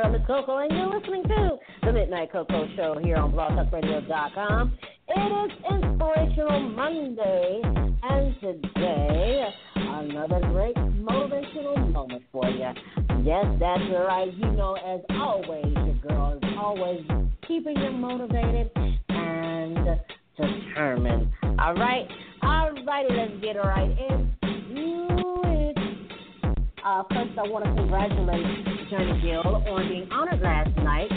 Girl, Miss Koko, and you're listening to the Midnight Koko Show here on blogtalkradio.com. It is Inspirational Monday, and today, another great motivational moment for you. Yes, that's right. You know, as always, your girl is always keeping you motivated and determined. All right? All righty, let's get right into it. Uh, first, I want to congratulate Journey Gill on being honored last night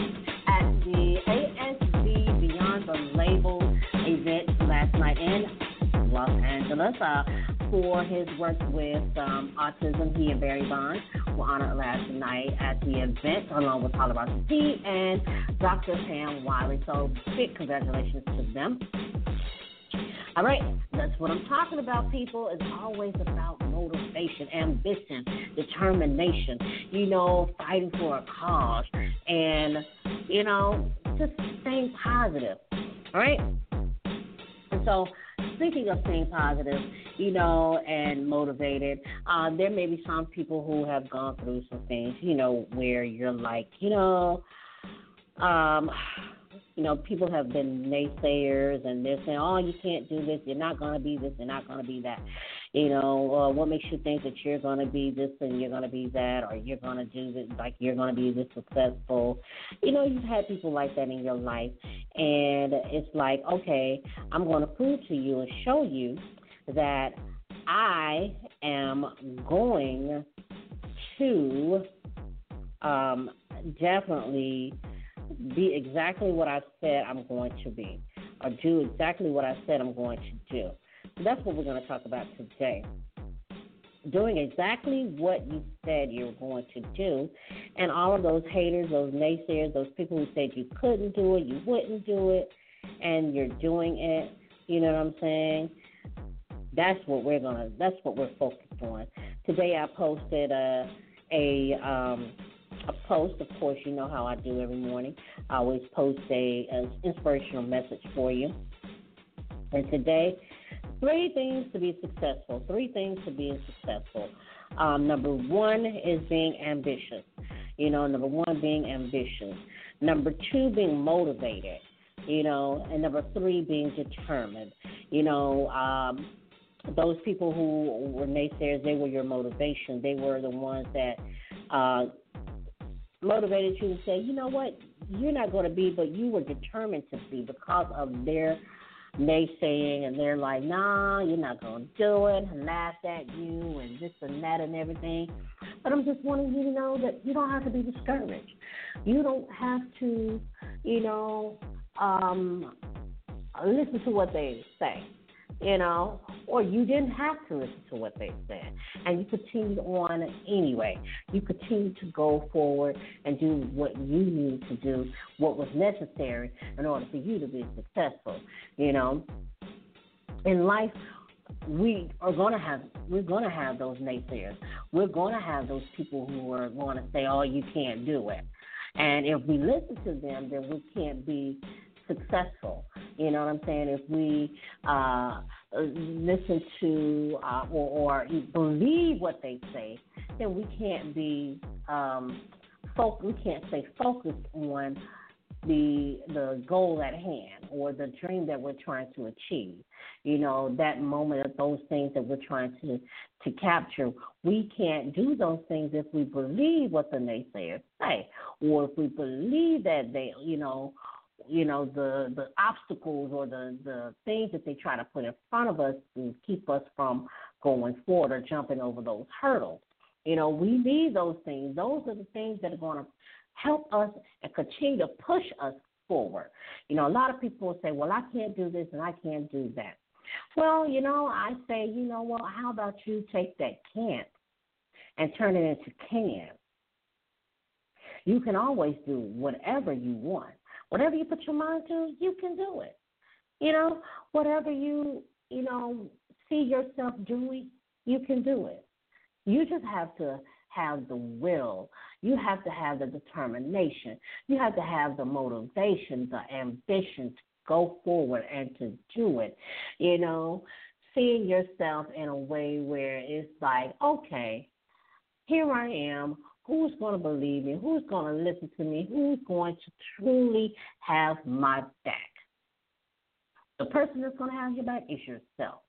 at the ASB Beyond the Label event last night in Los Angeles uh, for his work with um, autism. He and Barry Bonds were honored last night at the event along with Oliver C and Dr. Pam Wiley. So, big congratulations to them. All right, that's what I'm talking about, people. It's always about motivation, ambition, determination, you know, fighting for a cause, and, you know, just staying positive. All right? And so, speaking of staying positive, you know, and motivated, uh, there may be some people who have gone through some things, you know, where you're like, you know, um, you know, people have been naysayers and they're saying, oh, you can't do this, you're not going to be this, you're not going to be that. You know, uh, what makes you think that you're going to be this and you're going to be that, or you're going to do this, like you're going to be this successful? You know, you've had people like that in your life, and it's like, okay, I'm going to prove to you and show you that I am going to um, definitely be exactly what I said I'm going to be, or do exactly what I said I'm going to do. So that's what we're going to talk about today. Doing exactly what you said you were going to do, and all of those haters, those naysayers, those people who said you couldn't do it, you wouldn't do it, and you're doing it. You know what I'm saying? That's what we're gonna. That's what we're focused on. Today I posted a a um, a post. Of course, you know how I do every morning. I always post a, a inspirational message for you. And today, three things to be successful. Three things to be successful. Um, number one is being ambitious. You know, number one being ambitious. Number two being motivated. You know, and number three being determined. You know, um, those people who were naysayers, they were your motivation. They were the ones that uh, motivated you to say, you know what, you're not going to be, but you were determined to be because of their naysaying, and they're like, nah, you're not going to do it, and laughed at you, and this and that and everything. But I'm just wanting you to know that you don't have to be discouraged. You don't have to, you know, um, listen to what they say you know, or you didn't have to listen to what they said, and you continued on anyway. You continued to go forward and do what you need to do, what was necessary in order for you to be successful. You know, in life, we are to have we're going to have those naysayers. We're going to have those people who are going to say, "Oh, you can't do it." And if we listen to them, then we can't be successful. You know what I'm saying? If we uh, listen to uh, or, or believe what they say, then we can't be um. We can't stay focused on the the goal at hand or the dream that we're trying to achieve. You know that moment of those things that we're trying to to capture. We can't do those things if we believe what the naysayers say, or if we believe that they, you know, you know the the obstacles or the the things that they try to put in front of us to keep us from going forward or jumping over those hurdles. You know, we need those things. Those are the things that are going to help us and continue to push us forward. You know, a lot of people say, "Well, I can't do this and I can't do that." Well, you know, I say, you know what, how about you take that can't and turn it into can? You can always do whatever you want. Whatever you put your mind to, you can do it. You know, whatever you, you know, see yourself doing, you can do it. You just have to have the will. You have to have the determination. You have to have the motivation, the ambition to go forward and to do it. You know, seeing yourself in a way where it's like, okay, here I am. Who's going to believe me? Who's going to listen to me? Who's going to truly have my back? The person that's going to have your back is yourself.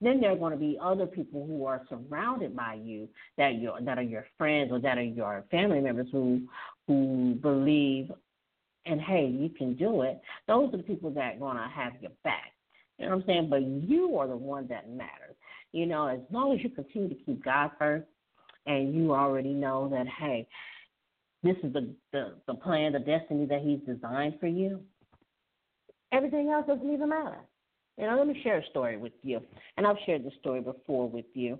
Then there are going to be other people who are surrounded by you that you that are your friends or that are your family members who who believe and hey, you can do it. Those are the people that are going to have your back. You know what I'm saying? But you are the one that matters. You know, as long as you continue to keep God first and you already know that, hey, this is the, the, the plan, the destiny that He's designed for you, everything else doesn't even matter. You know, let me share a story with you. And I've shared this story before with you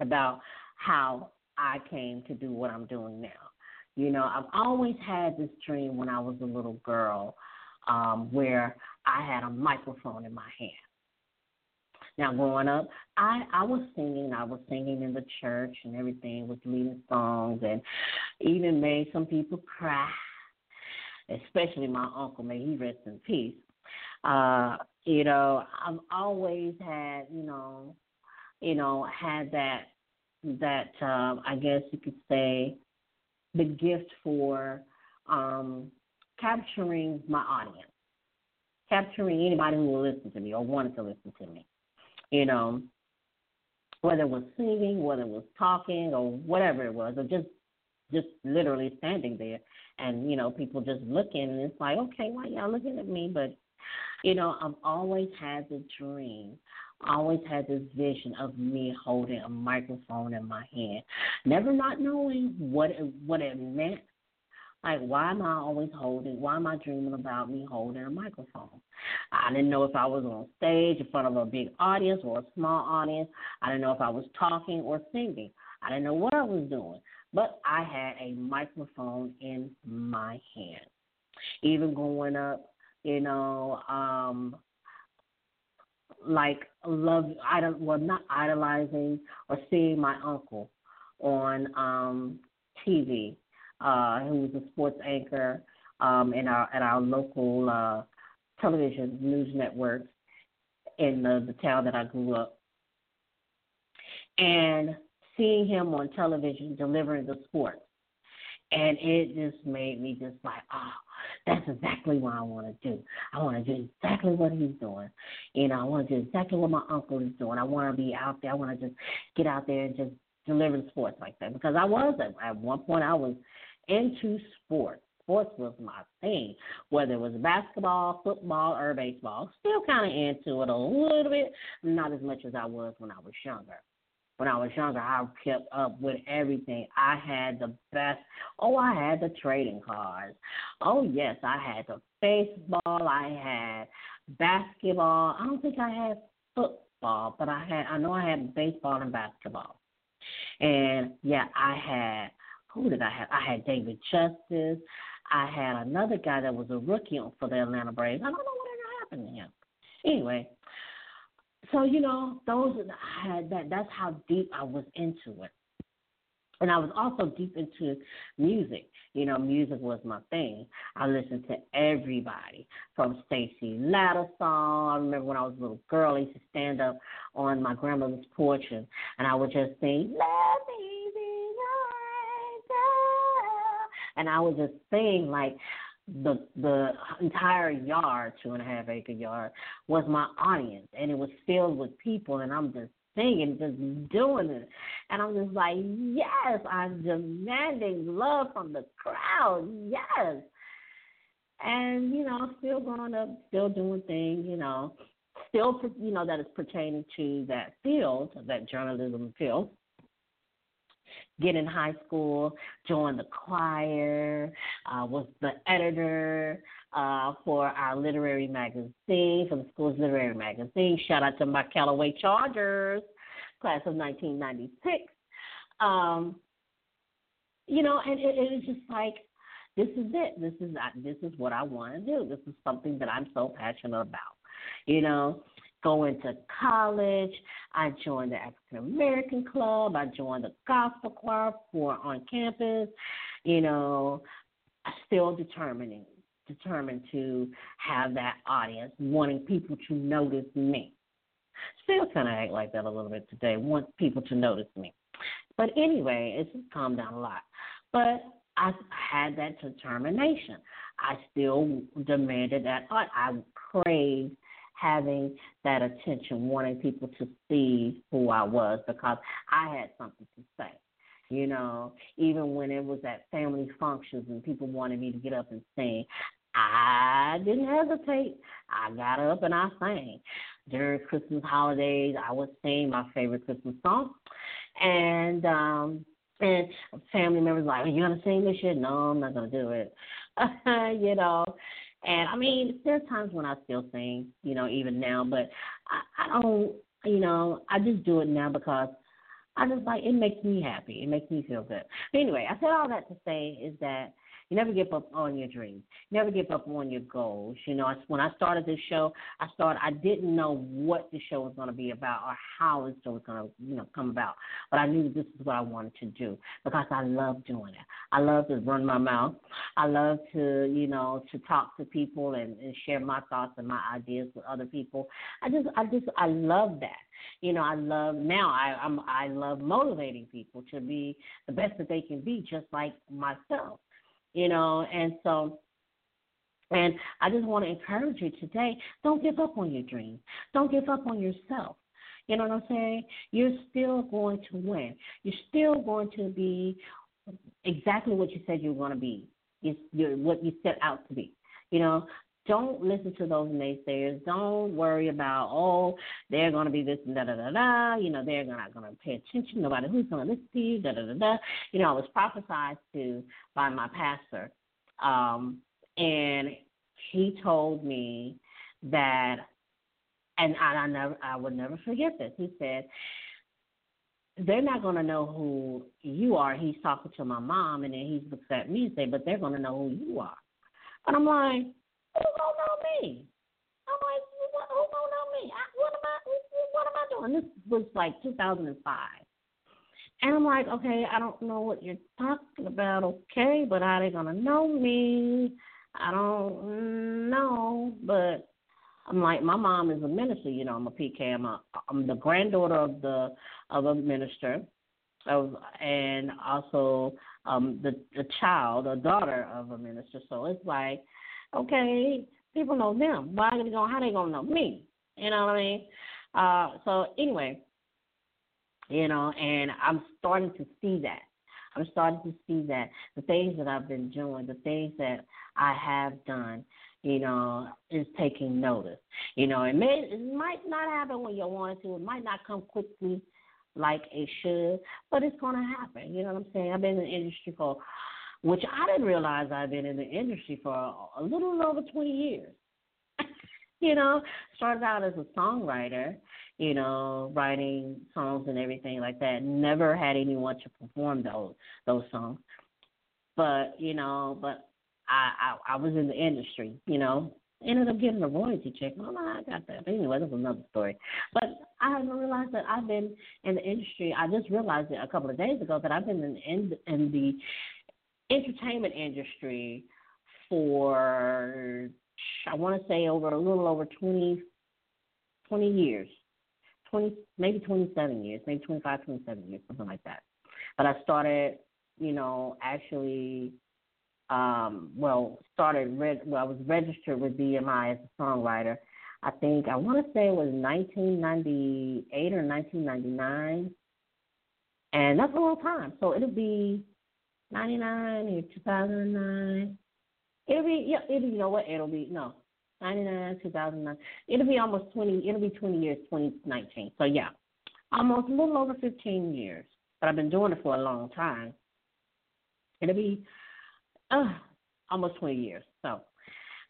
about how I came to do what I'm doing now. You know, I've always had this dream when I was a little girl um, where I had a microphone in my hand. Now, growing up, I I was singing. I was singing in the church and everything, was leading songs, and even made some people cry. Especially my uncle, may he rest in peace. Uh, you know, I've always had, you know, you know, had that that um, I guess you could say the gift for um, capturing my audience, capturing anybody who will listen to me or wanted to listen to me. You know, whether it was singing, whether it was talking, or whatever it was, or just just literally standing there and you know people just looking and it's like okay why y'all looking at me but you know i've always had the dream always had this vision of me holding a microphone in my hand, never not knowing what it, what it meant. Like, why am I always holding? Why am I dreaming about me holding a microphone? I didn't know if I was on stage in front of a big audience or a small audience. I didn't know if I was talking or singing. I didn't know what I was doing, but I had a microphone in my hand. Even going up, you know, um, like love idol well not idolizing or seeing my uncle on um TV, uh, who was a sports anchor um in our at our local uh television news network in the, the town that I grew up. And seeing him on television delivering the sports. And it just made me just like, oh, that's exactly what I want to do. I want to do exactly what he's doing. You know, I want to do exactly what my uncle is doing. I want to be out there. I want to just get out there and just deliver the sports like that because I was at, at one point I was into sports. Sports was my thing, whether it was basketball, football, or baseball. Still kind of into it a little bit, not as much as I was when I was younger when I was younger, I kept up with everything. I had the best. Oh, I had the trading cards. Oh, yes, I had the baseball. I had basketball. I don't think I had football, but I had. I know I had baseball and basketball. And yeah, I had. Who did I have? I had David Justice. I had another guy that was a rookie for the Atlanta Braves. I don't know whatever happened to him. Anyway, so you know, those I had that. That's how deep I was into it. And I was also deep into music. You know, music was my thing. I listened to everybody from Stacy Lattisaw. I remember when I was a little girl, I used to stand up on my grandmother's porch and, and I would just sing, Let me And I was just sing like the the entire yard, two and a half acre yard, was my audience, and it was filled with people, and I'm just singing, just doing it, and I'm just like, yes, I'm demanding love from the crowd, yes, and you know, still going up, still doing things, you know, still you know that is pertaining to that field, that journalism field get in high school, joined the choir, uh, was the editor uh, for our literary magazine, for the school's literary magazine. Shout out to my Callaway Chargers, class of 1996. Um, you know, and it, it was just like, this is it. This is this is what I want to do. This is something that I'm so passionate about. You know, going to college. I joined the African American Club. I joined the gospel choir for on campus. You know, still determining determined to have that audience, wanting people to notice me. Still kind of act like that a little bit today. Want people to notice me. But anyway, it's just calmed down a lot. But I had that determination. I still demanded that art. I craved having that attention, wanting people to see who I was because I had something to say. You know, even when it was at family functions and people wanted me to get up and sing, I didn't hesitate. I got up and I sang. During Christmas holidays, I would sing my favorite Christmas song. And um and family members like, Are you gonna sing this shit? No, I'm not gonna do it. you know. And I mean, there's times when I still sing, you know, even now, but I, I don't, you know, I just do it now because I just like it makes me happy. It makes me feel good. But anyway, I said all that to say is that you never give up on your dreams. You never give up on your goals. You know, when I started this show, I started. I didn't know what the show was going to be about or how the show was going to, you know, come about. But I knew this is what I wanted to do because I love doing it. I love to run my mouth. I love to, you know, to talk to people and, and share my thoughts and my ideas with other people. I just, I just, I love that you know i love now i i'm i love motivating people to be the best that they can be just like myself you know, and so and I just want to encourage you today, don't give up on your dreams. Don't give up on yourself. You know what I'm saying? You're still going to win. You're still going to be exactly what you said you were going to be. You're what you set out to be. You know, don't listen to those naysayers. Don't worry about oh they're going to be this and da da da da. You know they're not going to pay attention. Nobody who's going to listen to you. Da da da da. You know I was prophesied to by my pastor, um, and he told me that, and I, I never I would never forget this. He said they're not going to know who you are. He's talking to my mom, and then he looks at me and say, but they're going to know who you are. And I'm like who gonna know me? I'm like, who gonna know me? I, what am I? What am I doing? This was like 2005, and I'm like, okay, I don't know what you're talking about, okay, but how they gonna know me? I don't know, but I'm like, my mom is a minister, you know. I'm a PK. I'm a, I'm the granddaughter of the of a minister, of and also um the the child, a daughter of a minister. So it's like Okay, people know them. Why are they going? How they gonna know me? You know what I mean? Uh, so anyway, you know, and I'm starting to see that. I'm starting to see that the things that I've been doing, the things that I have done, you know, is taking notice. You know, it may it might not happen when you want it to. It might not come quickly like it should, but it's gonna happen. You know what I'm saying? I've been in the industry for which I didn't realize I've been in the industry for a, little over 20 years. you know, started out as a songwriter, you know, writing songs and everything like that. Never had anyone to perform those those songs, but you know, but I I, I was in the industry, you know. Ended up getting a royalty check. Oh, I got that. But anyway, that's another story. But I haven't realized that I've been in the industry. I just realized it a couple of days ago that I've been in in, in the entertainment industry for I want to say over a little over 20, 20 years, 20 maybe 27 years, maybe 25, 27 years, something like that. But I started, you know, actually, um, well, started reg- well, I was registered with BMI as a songwriter. I think I want to say it was 1998 or 1999, and that's a long time. So it'll be 99 or 2009. It'll be, yeah, it'll, you know what? It'll be, no, 99, 2009. It'll be almost 20, it'll be 20 years, 2019. So, yeah, almost a little over 15 years. But I've been doing it for a long time. It'll be uh, almost 20 years. So,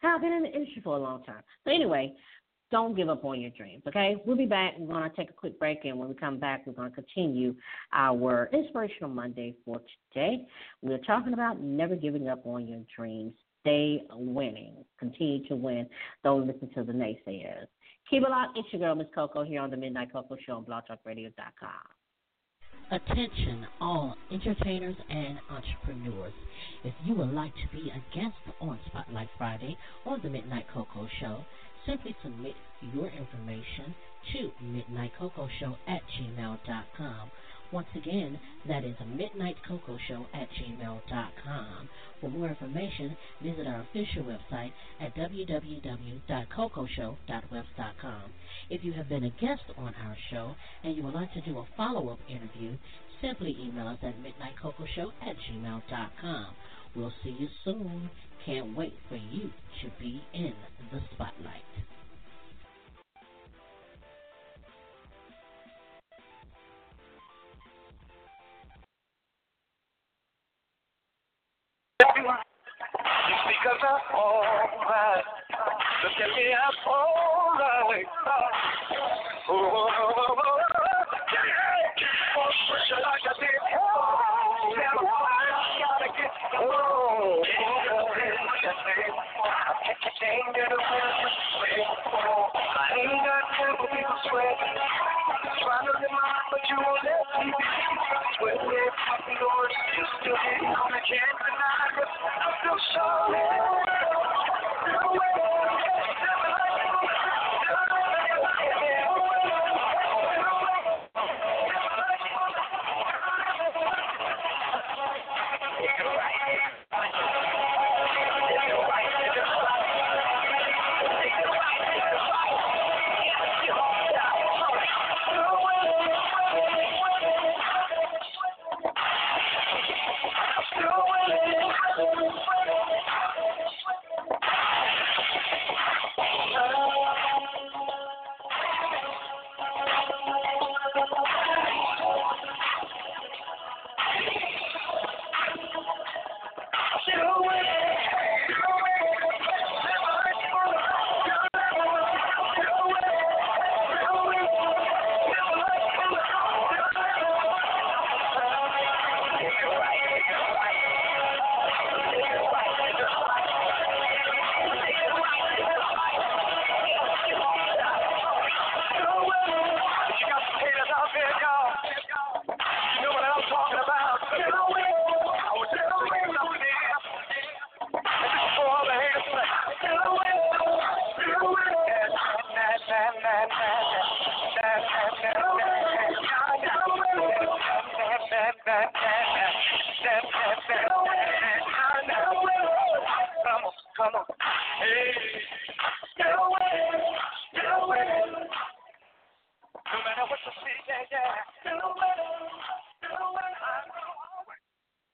I've been in the industry for a long time. So anyway, don't give up on your dreams, okay? We'll be back. We're going to take a quick break, and when we come back, we're going to continue our Inspirational Monday for today. We're talking about never giving up on your dreams. Stay winning. Continue to win. Don't listen to the naysayers. Keep it locked. It's your girl, Miss Koko, here on the Midnight Koko Show on BlogTalkRadio.com. Attention, all entertainers and entrepreneurs. If you would like to be a guest on Spotlight Friday or the Midnight Koko Show, simply submit your information to midnightcocoshow at gmail.com. Once again, that is midnightcocoshow at gmail.com. For more information, visit our official website at www.cocoshow.webs.com. If you have been a guest on our show and you would like to do a follow-up interview, simply email us at midnightcocoshow at gmail.com. We'll see you soon. Can't wait for you to be in the spotlight. Because I'm alright. Look at me, I'm alright. Oh, oh, oh, oh, oh. Oh, like I did. Oh. Oh, Ain't got time for people sweating. Try to live my but you won't let me be. Sweating, fucking doors, you still can't come again tonight. I'm still sorry.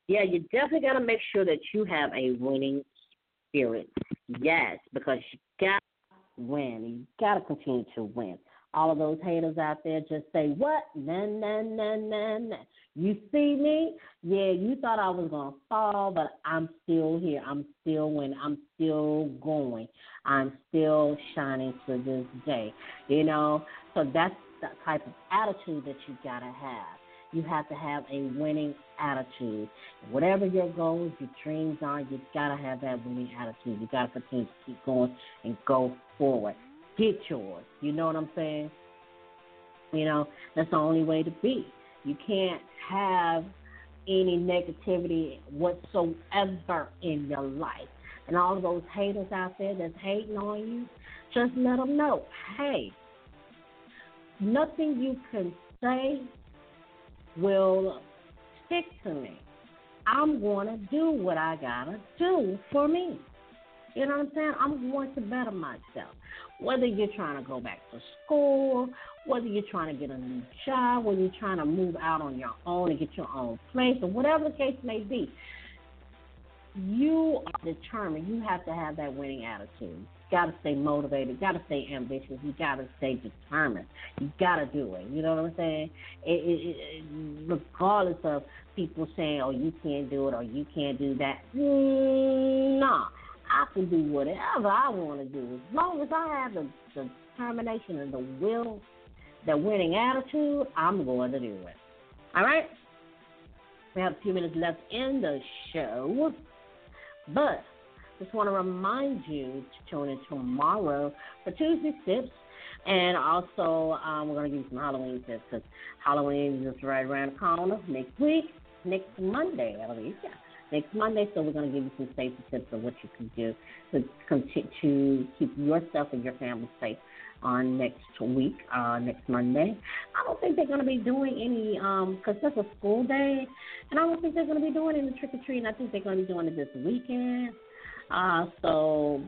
Yeah, you definitely got to make sure that you have a winning spirit. Yes, because you got to win. You got to continue to win. All of those haters out there just say, what? Nah, nah, nah, nah, nah. You see me? Yeah, you thought I was going to fall, but I'm still here. I'm still winning. I'm still going. I'm still shining to this day. You know? So that's the type of attitude that you got to have. You have to have a winning attitude. Whatever your goals, your dreams are, you gotta have that winning attitude. You gotta continue to keep going and go forward. Get yours. You know what I'm saying? You know, that's the only way to be. You can't have any negativity whatsoever in your life. And all those haters out there that's hating on you, just let them know, hey, nothing you can say will stick to me. I'm going to do what I got to do for me. You know what I'm saying? I'm going to better myself. Whether you're trying to go back to school, whether you're trying to get a new job, whether you're trying to move out on your own and get your own place, or whatever the case may be, you are determined. You have to have that winning attitude. Got to stay motivated. Got to stay ambitious. You got to stay determined. You got to do it. You know what I'm saying? It, it, it, regardless of people saying, "Oh, you can't do it," or "You can't do that." Nah, I can do whatever I want to do. As long as I have the, the determination and the will, the winning attitude, I'm going to do it. All right? We have a few minutes left in the show. But just want to remind you to tune in tomorrow for Tuesday Tips. And also, um, we're going to give you some Halloween tips because Halloween is just right around the corner next week, next Monday, I believe. Yeah next Monday. So we're going to give you some safety tips of what you can do to to keep yourself and your family safe on next week, uh, next Monday. I don't think they're going to be doing any, because um, that's a school day, and I don't think they're going to be doing any trick or treating. I think they're going to be doing it this weekend. Uh, so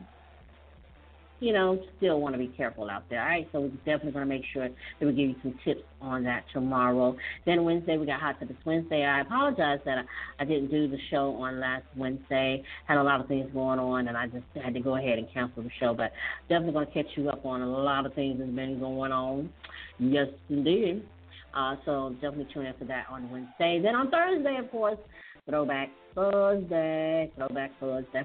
you know, still want to be careful out there. All right, so we're definitely going to make sure that we give you some tips on that tomorrow. Then Wednesday, we got Hot Topics Wednesday. I apologize that I, I didn't do the show on last Wednesday. Had a lot of things going on, and I just had to go ahead and cancel the show. But definitely going to catch you up on a lot of things that's been going on. Yes, indeed. Uh, so definitely tune in for that on Wednesday. Then on Thursday, of course, Throwback Thursday. Throwback Thursday.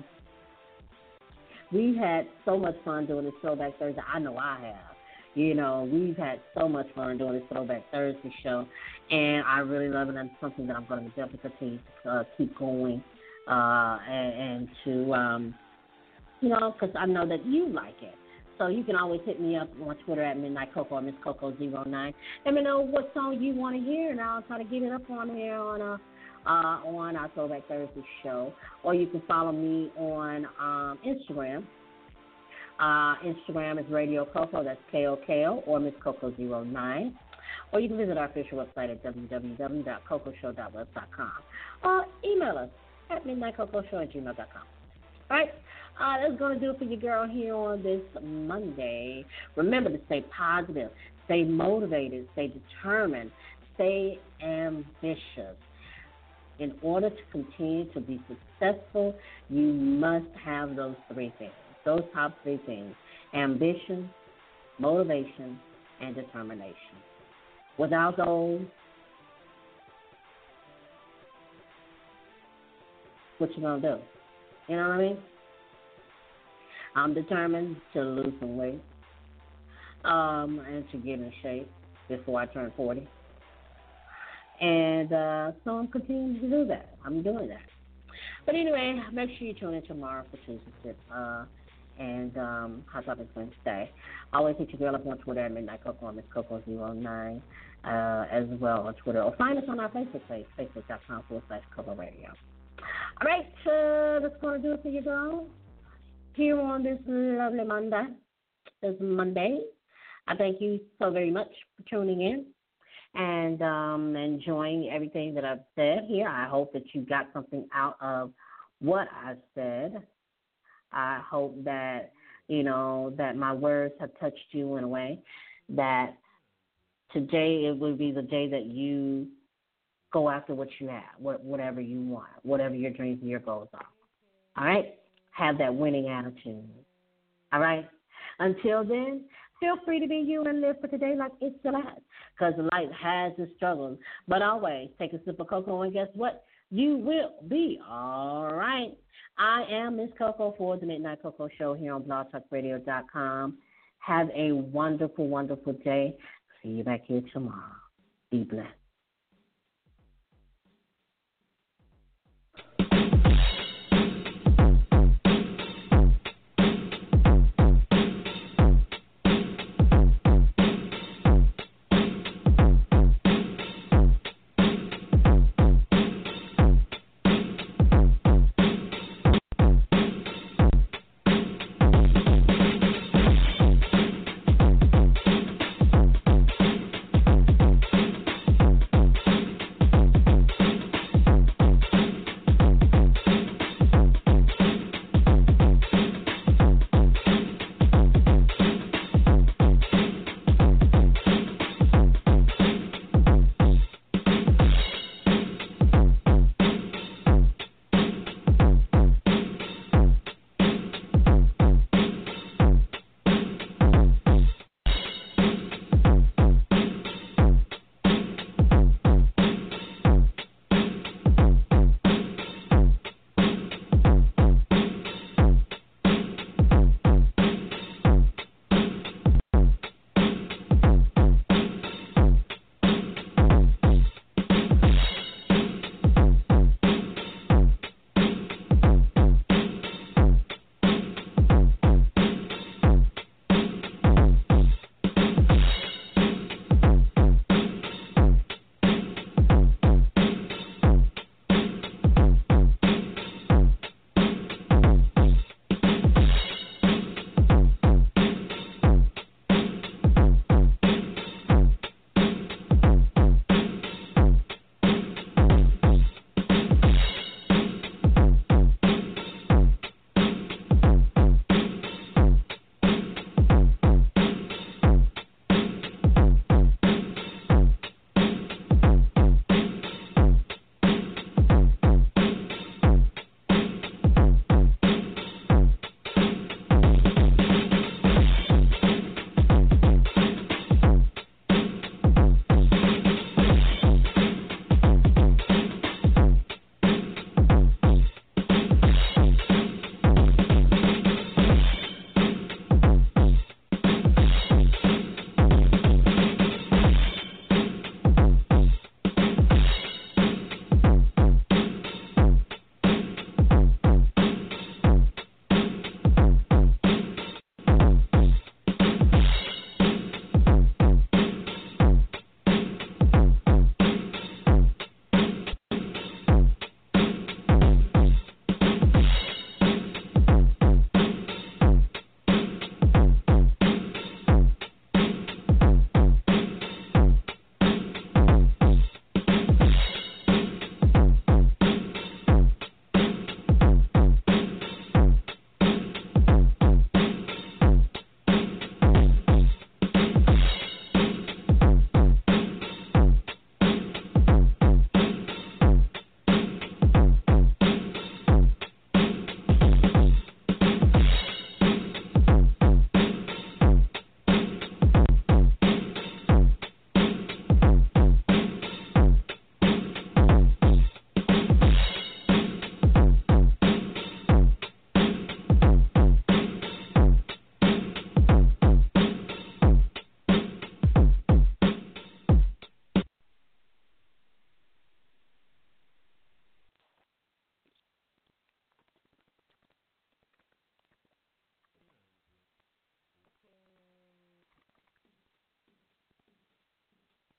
We've had so much fun doing this Throwback Thursday. I know I have. You know, we've had so much fun doing this Throwback Thursday show, and I really love it. And it's something that I'm going to definitely uh, keep going uh, and, and to, um, you know, because I know that you like it. So you can always hit me up on Twitter at Midnight Koko or Miss Coco09. Let me know what song you want to hear, and I'll try to get it up on here on a. Uh, uh, on our Throwback Thursday show, or you can follow me on um, Instagram. Uh, Instagram is Radio Koko, that's K O K O, or Miss Coco09. Or you can visit our official website at www.cocoshow.web.com. Or email us at midnightcocoshow at gmail.com. All right? Uh, that's going to do it for you, girl, here on this Monday. Remember to stay positive, stay motivated, stay determined, stay ambitious in order to continue to be successful, you must have those three things. Those top three things ambition, motivation, and determination. Without those, what you gonna do? You know what I mean? I'm determined to lose some weight um, and to get in shape before I turn 40. And uh, so I'm continuing to do that. I'm doing that. But anyway, make sure you tune in tomorrow for Tuesday Tip uh, and um, Hot Topics Wednesday. Always hit your girl up on Twitter at Midnight Koko, Miss Coco09, uh, as well on Twitter. Or find us on our Facebook page, facebook.com forward slash Koko Radio. All right, uh, that's going to do it for you, girl. Here on this lovely Monday, this Monday, I thank you so very much for tuning in and um, enjoying everything that I've said here. I hope that you got something out of what I said. I hope that you know that my words have touched you in a way that today it will be the day that you go after what you have, whatever you want, whatever your dreams and your goals are. All right? Have that winning attitude. All right? Until then, Feel free to be you and live for today like it's your last. Because life has its struggles. But always take a sip of cocoa, and guess what? You will be all right. I am Miss Koko for the Midnight Koko Show here on blogtalkradio.com. Have a wonderful, wonderful day. See you back here tomorrow. Be blessed.